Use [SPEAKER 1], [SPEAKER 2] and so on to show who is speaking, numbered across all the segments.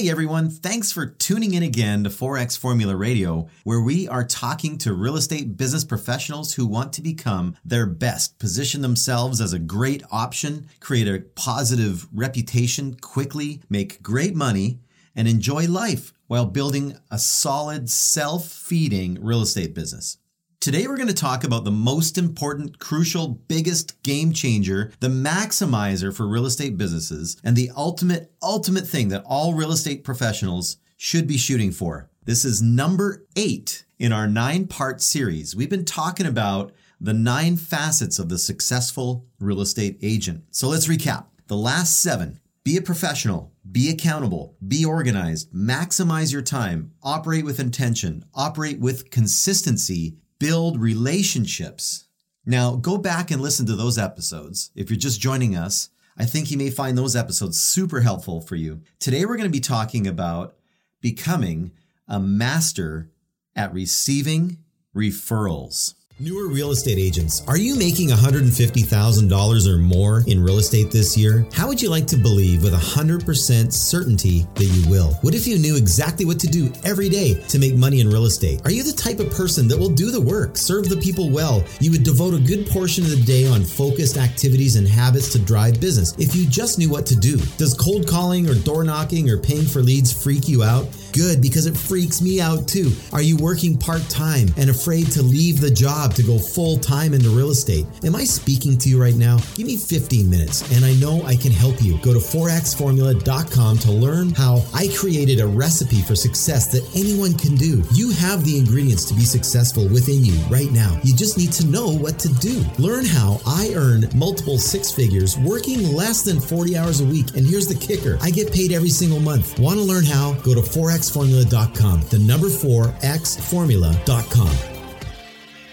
[SPEAKER 1] Hey everyone, thanks for tuning in again to 4X Formula Radio, where we are talking to real estate business professionals who want to become their best, position themselves as a great option, create a positive reputation quickly, make great money, and enjoy life while building a solid, self feeding real estate business. Today, we're going to talk about the most important, crucial, biggest game changer, the maximizer for real estate businesses, and the ultimate, ultimate thing that all real estate professionals should be shooting for. This is number eight in our nine part series. We've been talking about the nine facets of the successful real estate agent. So let's recap. The last seven be a professional, be accountable, be organized, maximize your time, operate with intention, operate with consistency, build relationships. Now, go back and listen to those episodes. If you're just joining us, I think you may find those episodes super helpful for you. Today, we're going to be talking about becoming a master at receiving referrals. Newer real estate agents, are you making $150,000 or more in real estate this year? How would you like to believe with 100% certainty that you will? What if you knew exactly what to do every day to make money in real estate? Are you the type of person that will do the work, serve the people well? You would devote a good portion of the day on focused activities and habits to drive business if you just knew what to do. Does cold calling or door knocking or paying for leads freak you out? Good, because it freaks me out too. Are you working part time and afraid to leave the job to go full time into real estate? Am I speaking to you right now? Give me 15 minutes and I know I can help you. Go to 4xformula.com to learn how I created a recipe for success that anyone can do. You have the ingredients to be successful within you right now. You just need to know what to do. Learn how I earn multiple six figures working less than 40 hours a week. And here's the kicker I get paid every single month. Want to learn how? Go to Forex xformula.com. The number four, xformula.com.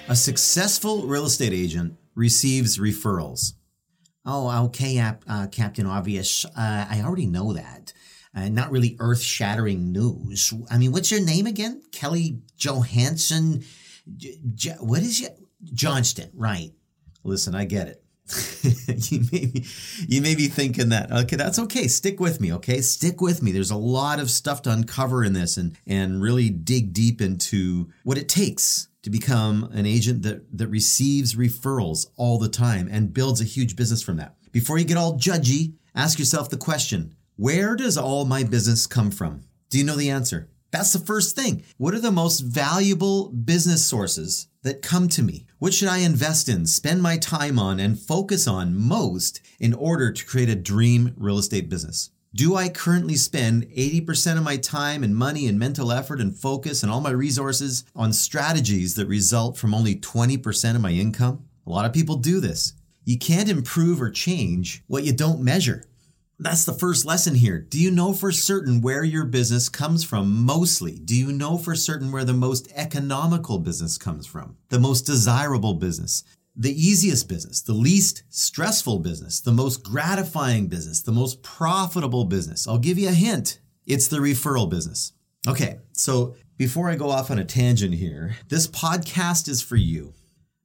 [SPEAKER 1] A successful real estate agent receives referrals.
[SPEAKER 2] Oh, okay, uh, Captain Obvious. Uh, I already know that. Uh, not really earth shattering news. I mean, what's your name again? Kelly Johansson? J- J- what is it? Johnston, right.
[SPEAKER 1] Listen, I get it. you may be, you may be thinking that okay that's okay stick with me okay? Stick with me. There's a lot of stuff to uncover in this and and really dig deep into what it takes to become an agent that that receives referrals all the time and builds a huge business from that. Before you get all judgy ask yourself the question where does all my business come from? Do you know the answer? That's the first thing. What are the most valuable business sources that come to me? What should I invest in, spend my time on, and focus on most in order to create a dream real estate business? Do I currently spend 80% of my time and money and mental effort and focus and all my resources on strategies that result from only 20% of my income? A lot of people do this. You can't improve or change what you don't measure. That's the first lesson here. Do you know for certain where your business comes from mostly? Do you know for certain where the most economical business comes from? The most desirable business? The easiest business, the least stressful business, the most gratifying business, the most profitable business. I'll give you a hint. It's the referral business. Okay, so before I go off on a tangent here, this podcast is for you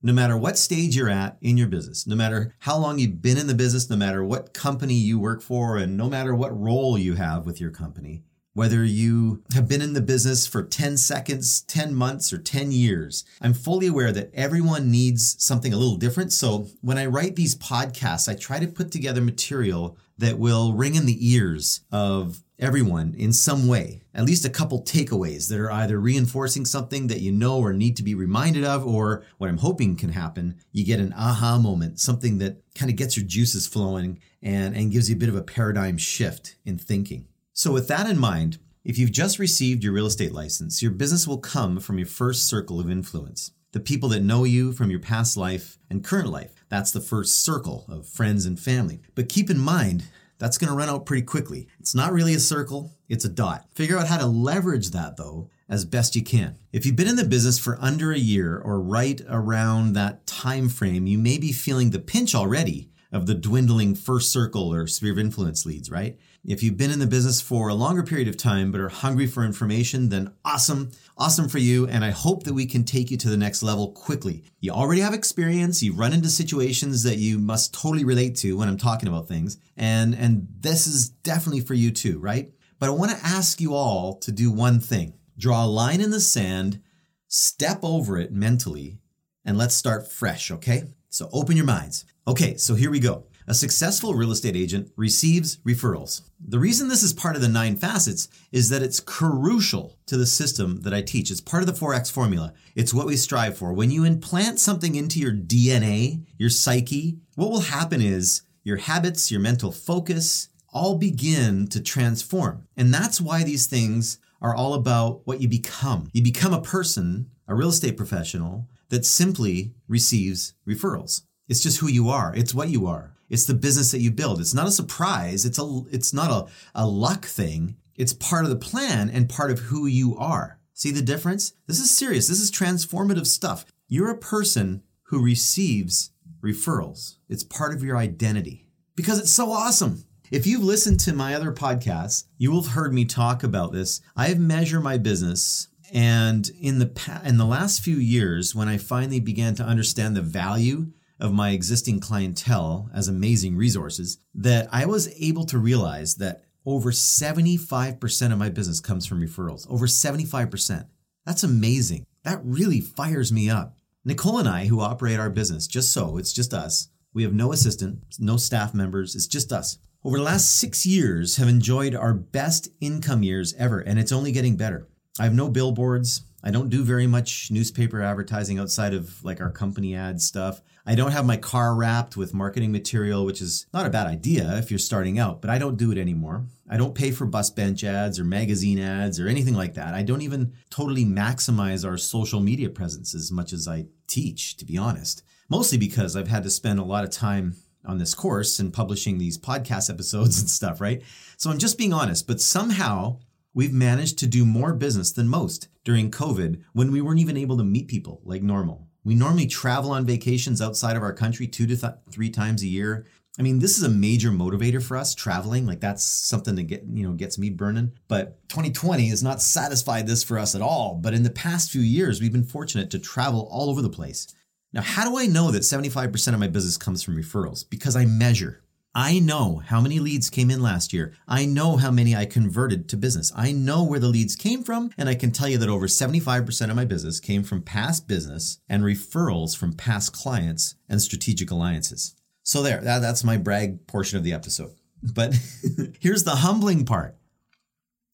[SPEAKER 1] no matter what stage you're at in your business, no matter how long you've been in the business, no matter what company you work for, and no matter what role you have with your company, whether you have been in the business for 10 seconds, 10 months, or 10 years, I'm fully aware that everyone needs something a little different. So when I write these podcasts, I try to put together material that will ring in the ears of everyone in some way, at least a couple takeaways that are either reinforcing something that you know or need to be reminded of, or what I'm hoping can happen, you get an aha moment, something that kind of gets your juices flowing and, and gives you a bit of a paradigm shift in thinking. So, with that in mind, if you've just received your real estate license, your business will come from your first circle of influence. The people that know you from your past life and current life. That's the first circle of friends and family. But keep in mind that's going to run out pretty quickly. It's not really a circle, it's a dot. Figure out how to leverage that though as best you can. If you've been in the business for under a year or right around that time frame, you may be feeling the pinch already of the dwindling first circle or sphere of influence leads, right? If you've been in the business for a longer period of time but are hungry for information, then awesome, awesome for you. And I hope that we can take you to the next level quickly. You already have experience. You've run into situations that you must totally relate to when I'm talking about things. And, and this is definitely for you too, right? But I want to ask you all to do one thing draw a line in the sand, step over it mentally, and let's start fresh, okay? So open your minds. Okay, so here we go. A successful real estate agent receives referrals. The reason this is part of the nine facets is that it's crucial to the system that I teach. It's part of the 4X formula. It's what we strive for. When you implant something into your DNA, your psyche, what will happen is your habits, your mental focus, all begin to transform. And that's why these things are all about what you become. You become a person, a real estate professional, that simply receives referrals. It's just who you are. It's what you are. It's the business that you build. It's not a surprise. It's a it's not a, a luck thing. It's part of the plan and part of who you are. See the difference? This is serious. This is transformative stuff. You're a person who receives referrals. It's part of your identity because it's so awesome. If you've listened to my other podcasts, you will have heard me talk about this. I have measured my business and in the pa- in the last few years when I finally began to understand the value of my existing clientele as amazing resources that I was able to realize that over 75% of my business comes from referrals. Over 75%. That's amazing. That really fires me up. Nicole and I, who operate our business, just so, it's just us. We have no assistant, no staff members, it's just us over the last six years have enjoyed our best income years ever, and it's only getting better. I have no billboards. I don't do very much newspaper advertising outside of like our company ad stuff. I don't have my car wrapped with marketing material, which is not a bad idea if you're starting out, but I don't do it anymore. I don't pay for bus bench ads or magazine ads or anything like that. I don't even totally maximize our social media presence as much as I teach, to be honest. Mostly because I've had to spend a lot of time on this course and publishing these podcast episodes and stuff, right? So I'm just being honest, but somehow we've managed to do more business than most during COVID when we weren't even able to meet people like normal. We normally travel on vacations outside of our country two to th- three times a year. I mean, this is a major motivator for us traveling. Like that's something that get, you know, gets me burning. But 2020 has not satisfied this for us at all. But in the past few years, we've been fortunate to travel all over the place. Now, how do I know that 75% of my business comes from referrals? Because I measure. I know how many leads came in last year. I know how many I converted to business. I know where the leads came from, and I can tell you that over 75% of my business came from past business and referrals from past clients and strategic alliances. So, there, that, that's my brag portion of the episode. But here's the humbling part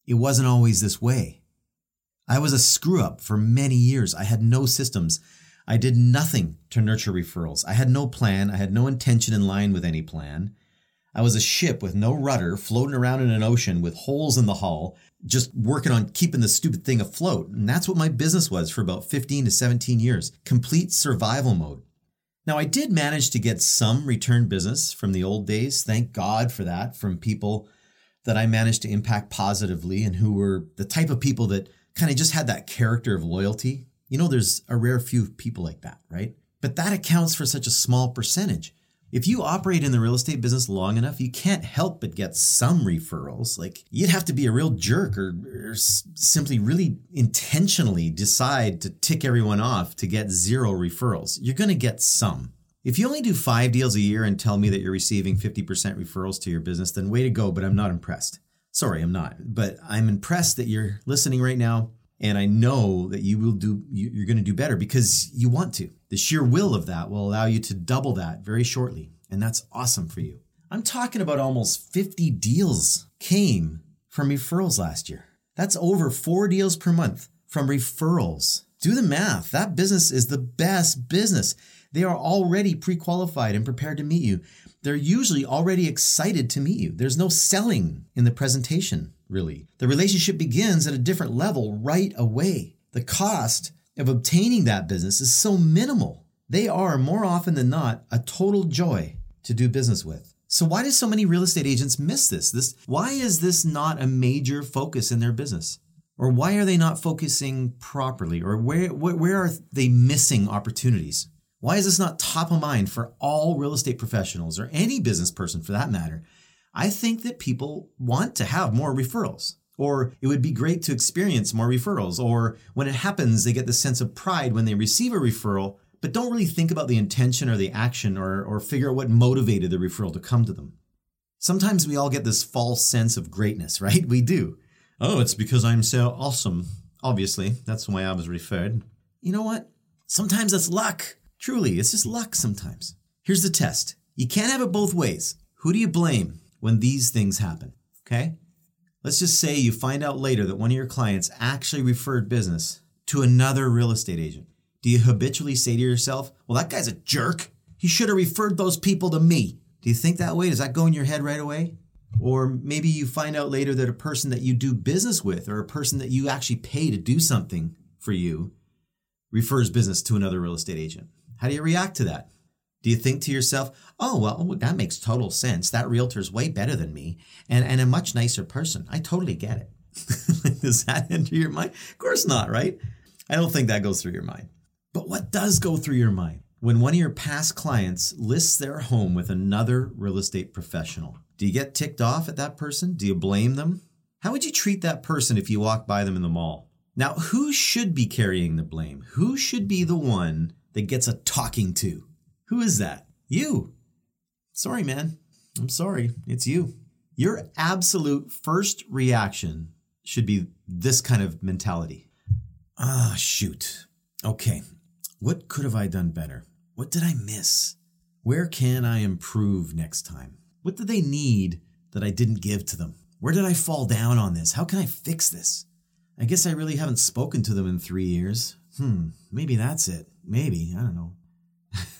[SPEAKER 1] it wasn't always this way. I was a screw up for many years. I had no systems. I did nothing to nurture referrals. I had no plan. I had no intention in line with any plan. I was a ship with no rudder floating around in an ocean with holes in the hull, just working on keeping the stupid thing afloat. And that's what my business was for about 15 to 17 years complete survival mode. Now, I did manage to get some return business from the old days. Thank God for that, from people that I managed to impact positively and who were the type of people that kind of just had that character of loyalty you know, there's a rare few people like that, right? But that accounts for such a small percentage. If you operate in the real estate business long enough, you can't help but get some referrals. Like you'd have to be a real jerk or, or simply really intentionally decide to tick everyone off to get zero referrals. You're going to get some. If you only do five deals a year and tell me that you're receiving 50% referrals to your business, then way to go, but I'm not impressed. Sorry, I'm not. But I'm impressed that you're listening right now and I know that you will do, you're going to do better because you want to. The sheer will of that will allow you to double that very shortly. And that's awesome for you. I'm talking about almost 50 deals came from referrals last year. That's over four deals per month from referrals. Do the math. That business is the best business. They are already pre qualified and prepared to meet you. They're usually already excited to meet you. There's no selling in the presentation really. The relationship begins at a different level right away. The cost of obtaining that business is so minimal. They are more often than not a total joy to do business with. So why do so many real estate agents miss this? This why is this not a major focus in their business? Or why are they not focusing properly? Or where where are they missing opportunities? Why is this not top of mind for all real estate professionals or any business person for that matter I think that people want to have more referrals. Or it would be great to experience more referrals. Or when it happens, they get the sense of pride when they receive a referral, but don't really think about the intention or the action or, or figure out what motivated the referral to come to them. Sometimes we all get this false sense of greatness, right? We do. Oh, it's because I'm so awesome. Obviously, that's why I was referred. You know what? Sometimes that's luck. Truly, it's just luck sometimes. Here's the test you can't have it both ways. Who do you blame when these things happen? Okay? Let's just say you find out later that one of your clients actually referred business to another real estate agent. Do you habitually say to yourself, well, that guy's a jerk? He should have referred those people to me. Do you think that way? Does that go in your head right away? Or maybe you find out later that a person that you do business with or a person that you actually pay to do something for you refers business to another real estate agent. How do you react to that? Do you think to yourself, oh, well, that makes total sense. That realtor's way better than me and, and a much nicer person. I totally get it. Does that enter your mind? Of course not, right? I don't think that goes through your mind. But what does go through your mind when one of your past clients lists their home with another real estate professional? Do you get ticked off at that person? Do you blame them? How would you treat that person if you walk by them in the mall? Now, who should be carrying the blame? Who should be the one that gets a talking to? Who is that? You. Sorry, man. I'm sorry. It's you. Your absolute first reaction should be this kind of mentality. Ah, shoot. Okay. What could have I done better? What did I miss? Where can I improve next time? What do they need that I didn't give to them? Where did I fall down on this? How can I fix this? I guess I really haven't spoken to them in three years. Hmm, maybe that's it. Maybe, I don't know.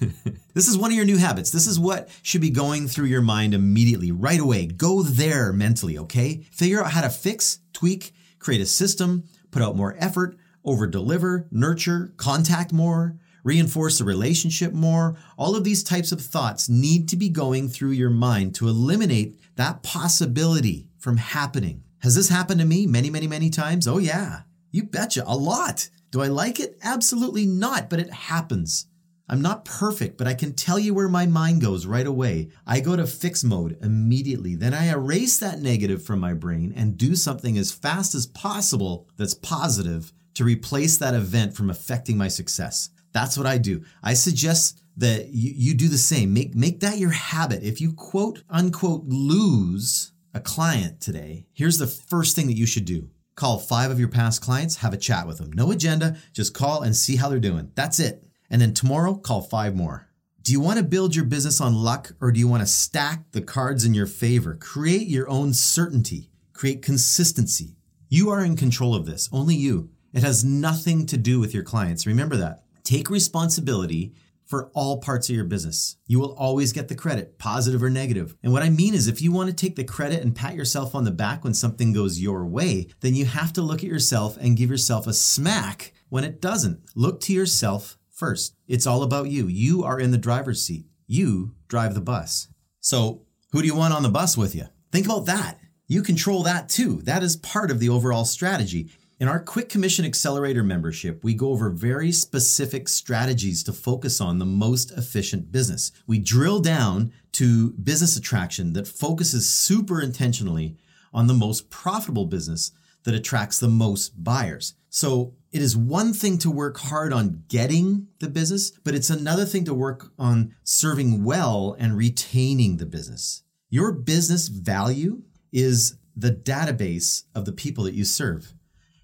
[SPEAKER 1] this is one of your new habits. This is what should be going through your mind immediately, right away. Go there mentally, okay? Figure out how to fix, tweak, create a system, put out more effort, over deliver, nurture, contact more, reinforce a relationship more. All of these types of thoughts need to be going through your mind to eliminate that possibility from happening. Has this happened to me many, many, many times? Oh, yeah. You betcha, a lot. Do I like it? Absolutely not, but it happens. I'm not perfect, but I can tell you where my mind goes right away. I go to fix mode immediately. Then I erase that negative from my brain and do something as fast as possible that's positive to replace that event from affecting my success. That's what I do. I suggest that you, you do the same. Make, make that your habit. If you quote unquote lose a client today, here's the first thing that you should do. Call five of your past clients, have a chat with them. No agenda, just call and see how they're doing. That's it. And then tomorrow, call five more. Do you want to build your business on luck or do you want to stack the cards in your favor? Create your own certainty, create consistency. You are in control of this, only you. It has nothing to do with your clients. Remember that. Take responsibility for all parts of your business. You will always get the credit, positive or negative. And what I mean is, if you want to take the credit and pat yourself on the back when something goes your way, then you have to look at yourself and give yourself a smack when it doesn't. Look to yourself first. It's all about you. You are in the driver's seat, you drive the bus. So, who do you want on the bus with you? Think about that. You control that too. That is part of the overall strategy. In our Quick Commission Accelerator membership, we go over very specific strategies to focus on the most efficient business. We drill down to business attraction that focuses super intentionally on the most profitable business that attracts the most buyers. So it is one thing to work hard on getting the business, but it's another thing to work on serving well and retaining the business. Your business value is the database of the people that you serve.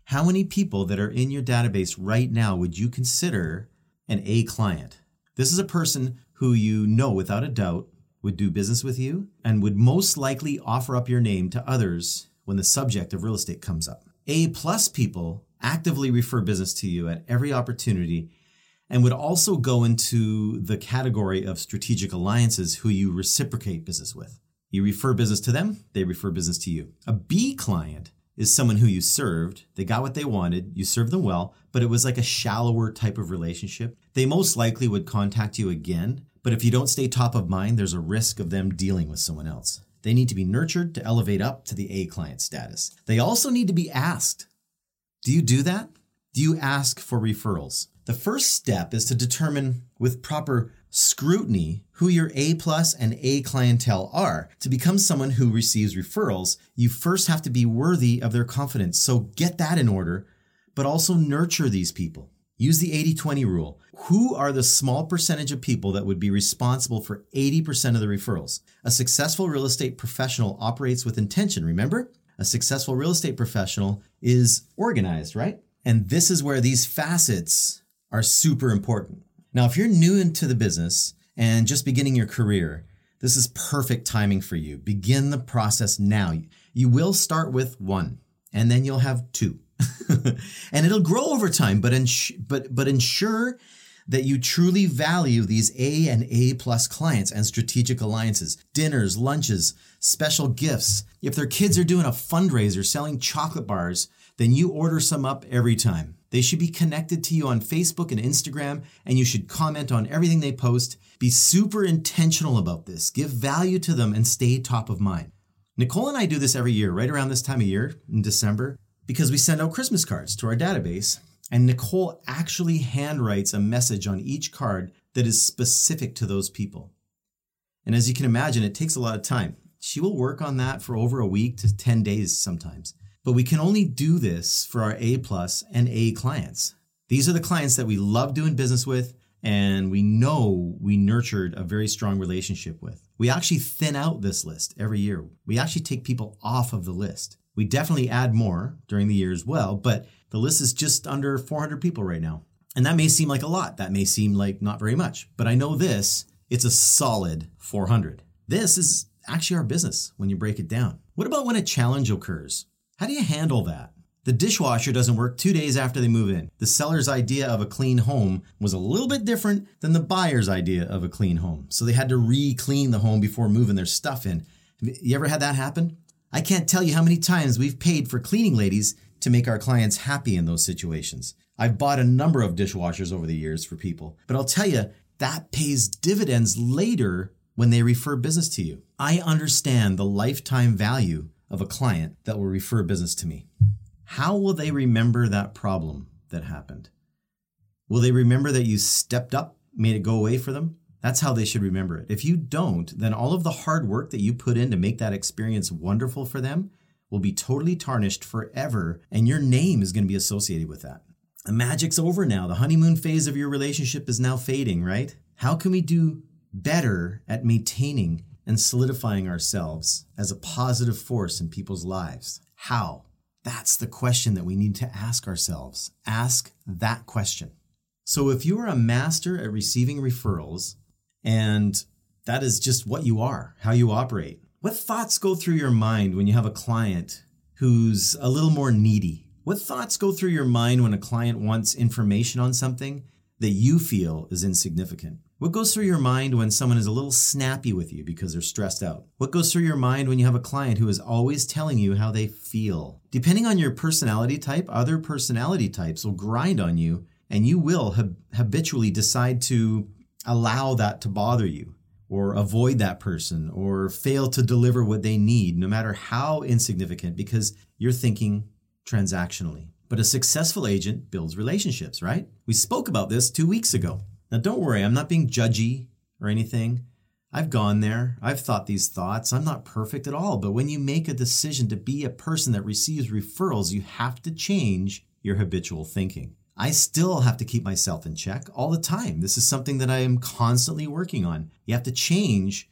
[SPEAKER 1] How many people that are in your database right now would you consider an A client? This is a person who you know without a doubt would do business with you and would most likely offer up your name to others when the subject of real estate comes up. A plus people actively refer business to you at every opportunity and would also go into the category of strategic alliances who you reciprocate business with. You refer business to them, they refer business to you. A B client is someone who you served. They got what they wanted, you served them well, but it was like a shallower type of relationship. They most likely would contact you again, but if you don't stay top of mind, there's a risk of them dealing with someone else. They need to be nurtured to elevate up to the A client status. They also need to be asked. Do you do that? Do you ask for referrals? The first step is to determine with proper scrutiny who your A plus and A clientele are. To become someone who receives referrals, you first have to be worthy of their confidence. So get that in order, but also nurture these people. Use the 80 20 rule. Who are the small percentage of people that would be responsible for 80% of the referrals? A successful real estate professional operates with intention, remember? A successful real estate professional is organized, right? And this is where these facets are super important. Now, if you're new into the business and just beginning your career, this is perfect timing for you. Begin the process now. You will start with one, and then you'll have two. and it'll grow over time, but, ins- but, but ensure that you truly value these A and A plus clients and strategic alliances, dinners, lunches, special gifts. If their kids are doing a fundraiser selling chocolate bars, then you order some up every time. They should be connected to you on Facebook and Instagram, and you should comment on everything they post. Be super intentional about this. Give value to them and stay top of mind. Nicole and I do this every year, right around this time of year in December, because we send out Christmas cards to our database. And Nicole actually handwrites a message on each card that is specific to those people. And as you can imagine, it takes a lot of time. She will work on that for over a week to 10 days sometimes. But we can only do this for our A plus and A clients. These are the clients that we love doing business with and we know we nurtured a very strong relationship with. We actually thin out this list every year. We actually take people off of the list. We definitely add more during the year as well, but the list is just under 400 people right now. And that may seem like a lot. That may seem like not very much. But I know this, it's a solid 400. This is actually our business when you break it down. What about when a challenge occurs? How do you handle that? The dishwasher doesn't work two days after they move in. The seller's idea of a clean home was a little bit different than the buyer's idea of a clean home. So they had to re clean the home before moving their stuff in. You ever had that happen? I can't tell you how many times we've paid for cleaning ladies to make our clients happy in those situations. I've bought a number of dishwashers over the years for people, but I'll tell you, that pays dividends later when they refer business to you. I understand the lifetime value of a client that will refer business to me. How will they remember that problem that happened? Will they remember that you stepped up, made it go away for them? That's how they should remember it. If you don't, then all of the hard work that you put in to make that experience wonderful for them will be totally tarnished forever, and your name is going to be associated with that. The magic's over now. The honeymoon phase of your relationship is now fading, right? How can we do better at maintaining and solidifying ourselves as a positive force in people's lives? How? That's the question that we need to ask ourselves. Ask that question. So, if you are a master at receiving referrals, and that is just what you are, how you operate, what thoughts go through your mind when you have a client who's a little more needy? What thoughts go through your mind when a client wants information on something that you feel is insignificant? What goes through your mind when someone is a little snappy with you because they're stressed out? What goes through your mind when you have a client who is always telling you how they feel? Depending on your personality type, other personality types will grind on you and you will hab- habitually decide to allow that to bother you or avoid that person or fail to deliver what they need, no matter how insignificant, because you're thinking transactionally. But a successful agent builds relationships, right? We spoke about this two weeks ago. Now, don't worry, I'm not being judgy or anything. I've gone there. I've thought these thoughts. I'm not perfect at all. But when you make a decision to be a person that receives referrals, you have to change your habitual thinking. I still have to keep myself in check all the time. This is something that I am constantly working on. You have to change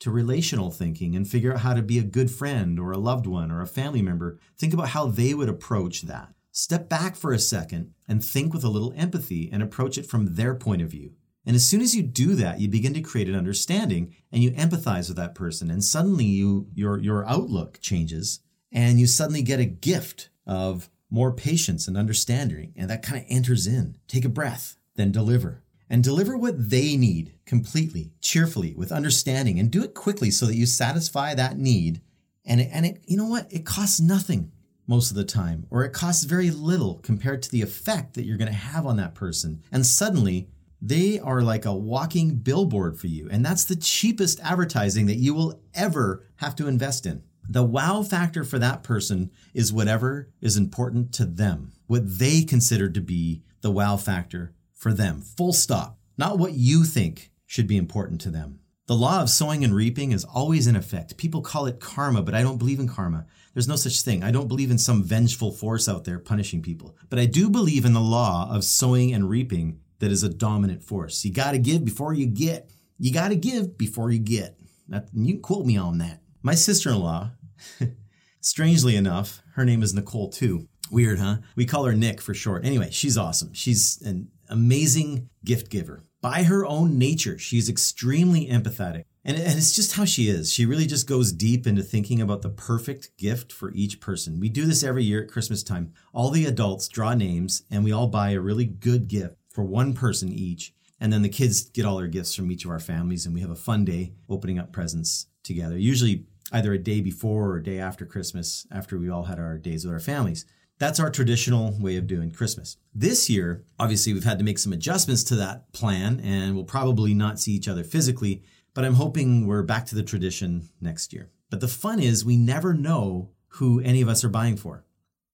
[SPEAKER 1] to relational thinking and figure out how to be a good friend or a loved one or a family member. Think about how they would approach that. Step back for a second and think with a little empathy and approach it from their point of view. And as soon as you do that, you begin to create an understanding and you empathize with that person. And suddenly you your your outlook changes and you suddenly get a gift of more patience and understanding. And that kind of enters in. Take a breath, then deliver. And deliver what they need completely, cheerfully, with understanding, and do it quickly so that you satisfy that need. And it, and it, you know what? It costs nothing most of the time, or it costs very little compared to the effect that you're going to have on that person. And suddenly, they are like a walking billboard for you. And that's the cheapest advertising that you will ever have to invest in. The wow factor for that person is whatever is important to them, what they consider to be the wow factor for them. Full stop. Not what you think should be important to them. The law of sowing and reaping is always in effect. People call it karma, but I don't believe in karma. There's no such thing. I don't believe in some vengeful force out there punishing people. But I do believe in the law of sowing and reaping that is a dominant force. You got to give before you get. You got to give before you get. That, you can quote me on that. My sister in law, strangely enough, her name is Nicole too. Weird, huh? We call her Nick for short. Anyway, she's awesome. She's an amazing gift giver. By her own nature, she's extremely empathetic. And, and it's just how she is. She really just goes deep into thinking about the perfect gift for each person. We do this every year at Christmas time. All the adults draw names and we all buy a really good gift for one person each. And then the kids get all their gifts from each of our families and we have a fun day opening up presents together. Usually either a day before or a day after Christmas, after we all had our days with our families. That's our traditional way of doing Christmas. This year, obviously, we've had to make some adjustments to that plan and we'll probably not see each other physically, but I'm hoping we're back to the tradition next year. But the fun is, we never know who any of us are buying for.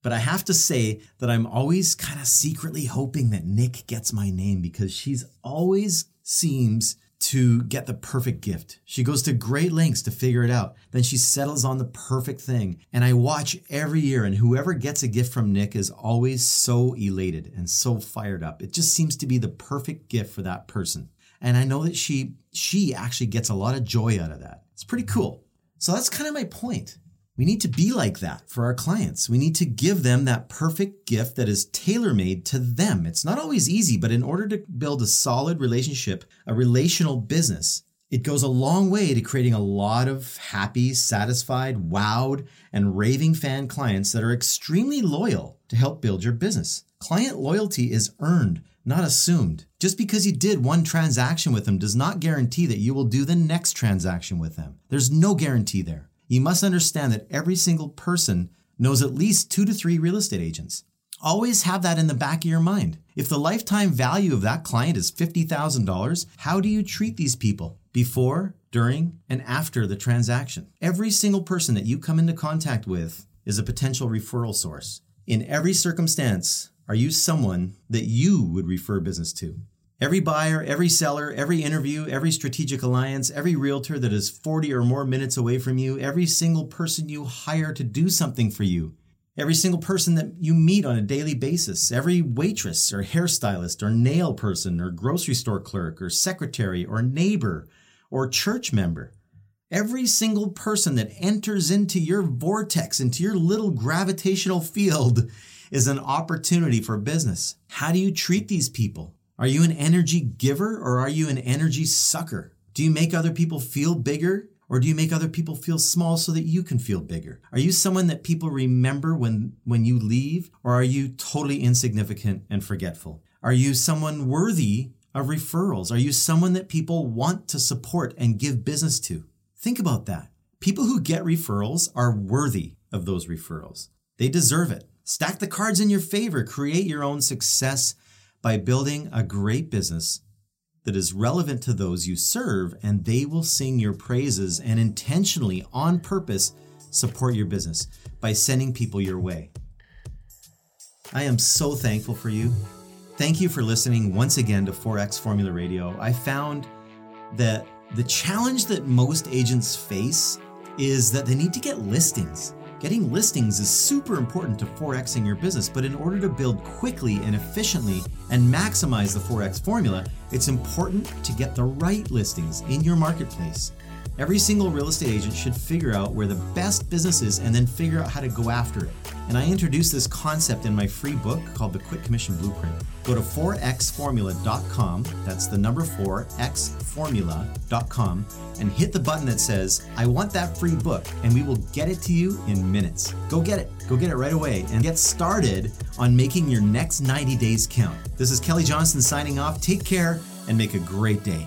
[SPEAKER 1] But I have to say that I'm always kind of secretly hoping that Nick gets my name because she's always seems to get the perfect gift. She goes to great lengths to figure it out. Then she settles on the perfect thing. And I watch every year, and whoever gets a gift from Nick is always so elated and so fired up. It just seems to be the perfect gift for that person. And I know that she she actually gets a lot of joy out of that. It's pretty cool. So that's kind of my point. We need to be like that for our clients. We need to give them that perfect gift that is tailor made to them. It's not always easy, but in order to build a solid relationship, a relational business, it goes a long way to creating a lot of happy, satisfied, wowed, and raving fan clients that are extremely loyal to help build your business. Client loyalty is earned, not assumed. Just because you did one transaction with them does not guarantee that you will do the next transaction with them. There's no guarantee there you must understand that every single person knows at least two to three real estate agents. Always have that in the back of your mind. If the lifetime value of that client is $50,000, how do you treat these people before, during, and after the transaction? Every single person that you come into contact with is a potential referral source. In every circumstance, are you someone that you would refer business to? Every buyer, every seller, every interview, every strategic alliance, every realtor that is 40 or more minutes away from you, every single person you hire to do something for you, every single person that you meet on a daily basis, every waitress or hairstylist or nail person or grocery store clerk or secretary or neighbor or church member, every single person that enters into your vortex, into your little gravitational field, is an opportunity for business. How do you treat these people? Are you an energy giver or are you an energy sucker? Do you make other people feel bigger or do you make other people feel small so that you can feel bigger? Are you someone that people remember when, when you leave or are you totally insignificant and forgetful? Are you someone worthy of referrals? Are you someone that people want to support and give business to? Think about that. People who get referrals are worthy of those referrals. They deserve it. Stack the cards in your favor. Create your own success by building a great business that is relevant to those you serve, and they will sing your praises and intentionally, on purpose, support your business by sending people your way. I am so thankful for you. Thank you for listening once again to 4X Formula Radio. I found that the challenge that most agents face is that they need to get listings. Getting listings is super important to 4Xing your business, but in order to build quickly and efficiently and maximize the 4X formula, it's important to get the right listings in your marketplace. Every single real estate agent should figure out where the best business is and then figure out how to go after it. And I introduce this concept in my free book called The Quick Commission Blueprint. Go to 4xformula.com, that's the number 4, xformula.com, and hit the button that says, I want that free book, and we will get it to you in minutes. Go get it. Go get it right away and get started on making your next 90 days count. This is Kelly Johnson signing off. Take care and make a great day.